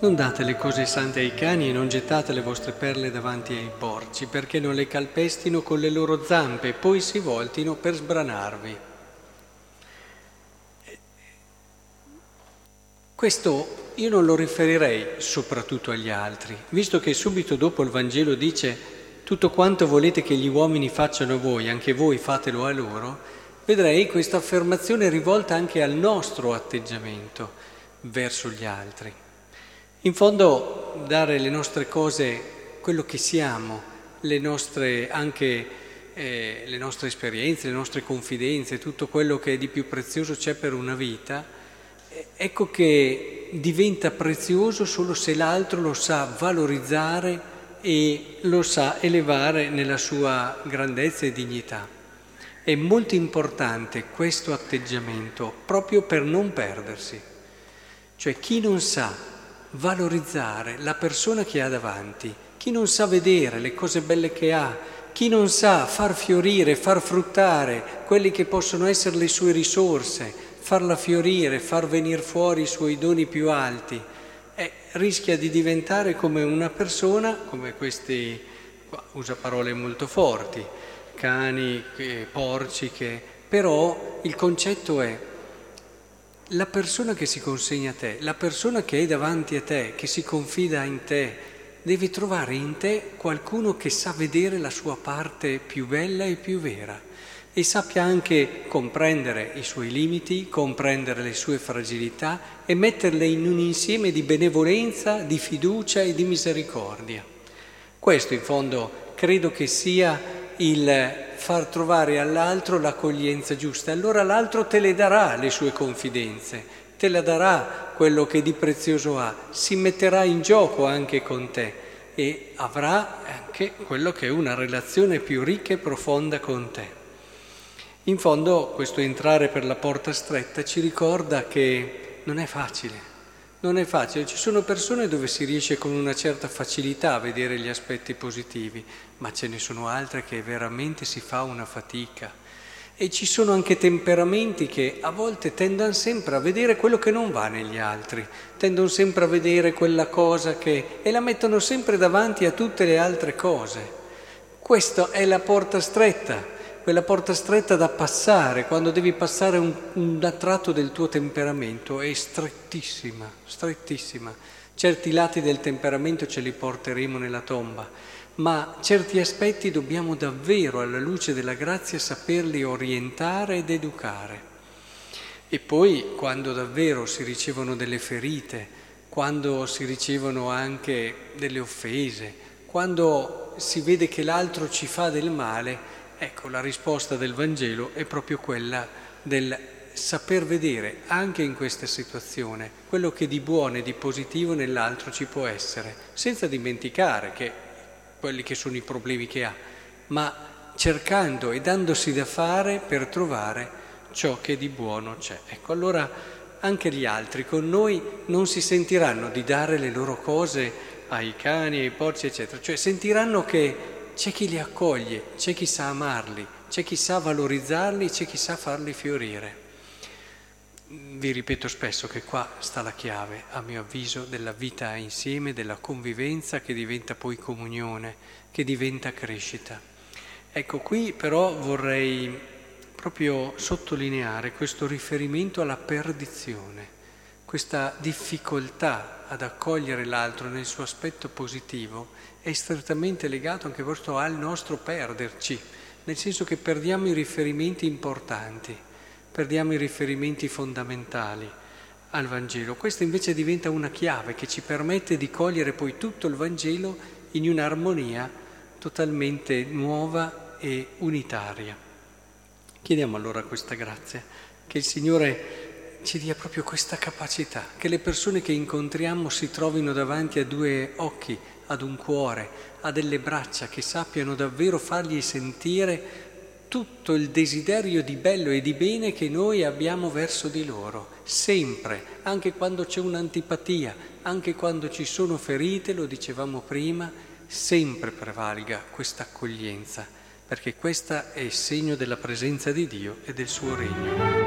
Non date le cose sante ai cani e non gettate le vostre perle davanti ai porci, perché non le calpestino con le loro zampe e poi si voltino per sbranarvi. Questo io non lo riferirei soprattutto agli altri, visto che subito dopo il Vangelo dice tutto quanto volete che gli uomini facciano a voi, anche voi fatelo a loro, vedrei questa affermazione rivolta anche al nostro atteggiamento verso gli altri. In fondo dare le nostre cose, quello che siamo, le nostre, anche eh, le nostre esperienze, le nostre confidenze, tutto quello che di più prezioso c'è per una vita, eh, ecco che diventa prezioso solo se l'altro lo sa valorizzare e lo sa elevare nella sua grandezza e dignità. È molto importante questo atteggiamento proprio per non perdersi. Cioè chi non sa valorizzare la persona che ha davanti, chi non sa vedere le cose belle che ha, chi non sa far fiorire, far fruttare quelli che possono essere le sue risorse, farla fiorire, far venire fuori i suoi doni più alti, eh, rischia di diventare come una persona, come questi, usa parole molto forti, cani, porci, che, però il concetto è la persona che si consegna a te, la persona che è davanti a te, che si confida in te, deve trovare in te qualcuno che sa vedere la sua parte più bella e più vera e sappia anche comprendere i suoi limiti, comprendere le sue fragilità e metterle in un insieme di benevolenza, di fiducia e di misericordia. Questo in fondo credo che sia il far trovare all'altro l'accoglienza giusta. Allora l'altro te le darà le sue confidenze, te la darà quello che di prezioso ha, si metterà in gioco anche con te e avrà anche quello che è una relazione più ricca e profonda con te. In fondo questo entrare per la porta stretta ci ricorda che non è facile, non è facile, ci sono persone dove si riesce con una certa facilità a vedere gli aspetti positivi, ma ce ne sono altre che veramente si fa una fatica. E ci sono anche temperamenti che a volte tendono sempre a vedere quello che non va negli altri, tendono sempre a vedere quella cosa che... e la mettono sempre davanti a tutte le altre cose. Questa è la porta stretta quella porta stretta da passare, quando devi passare un, un tratto del tuo temperamento, è strettissima, strettissima. Certi lati del temperamento ce li porteremo nella tomba, ma certi aspetti dobbiamo davvero, alla luce della grazia, saperli orientare ed educare. E poi, quando davvero si ricevono delle ferite, quando si ricevono anche delle offese, quando si vede che l'altro ci fa del male, Ecco, la risposta del Vangelo è proprio quella del saper vedere anche in questa situazione quello che di buono e di positivo nell'altro ci può essere, senza dimenticare che quelli che sono i problemi che ha, ma cercando e dandosi da fare per trovare ciò che di buono c'è. Ecco, allora anche gli altri con noi non si sentiranno di dare le loro cose ai cani, ai porci, eccetera, cioè sentiranno che c'è chi li accoglie, c'è chi sa amarli, c'è chi sa valorizzarli, c'è chi sa farli fiorire. Vi ripeto spesso che qua sta la chiave, a mio avviso, della vita insieme, della convivenza che diventa poi comunione, che diventa crescita. Ecco, qui però vorrei proprio sottolineare questo riferimento alla perdizione, questa difficoltà ad accogliere l'altro nel suo aspetto positivo è strettamente legato anche questo al nostro perderci, nel senso che perdiamo i riferimenti importanti, perdiamo i riferimenti fondamentali al Vangelo. Questa invece diventa una chiave che ci permette di cogliere poi tutto il Vangelo in un'armonia totalmente nuova e unitaria. Chiediamo allora questa grazia, che il Signore ci dia proprio questa capacità, che le persone che incontriamo si trovino davanti a due occhi ad un cuore, a delle braccia che sappiano davvero fargli sentire tutto il desiderio di bello e di bene che noi abbiamo verso di loro, sempre, anche quando c'è un'antipatia, anche quando ci sono ferite, lo dicevamo prima, sempre prevalga questa accoglienza, perché questa è il segno della presenza di Dio e del suo regno.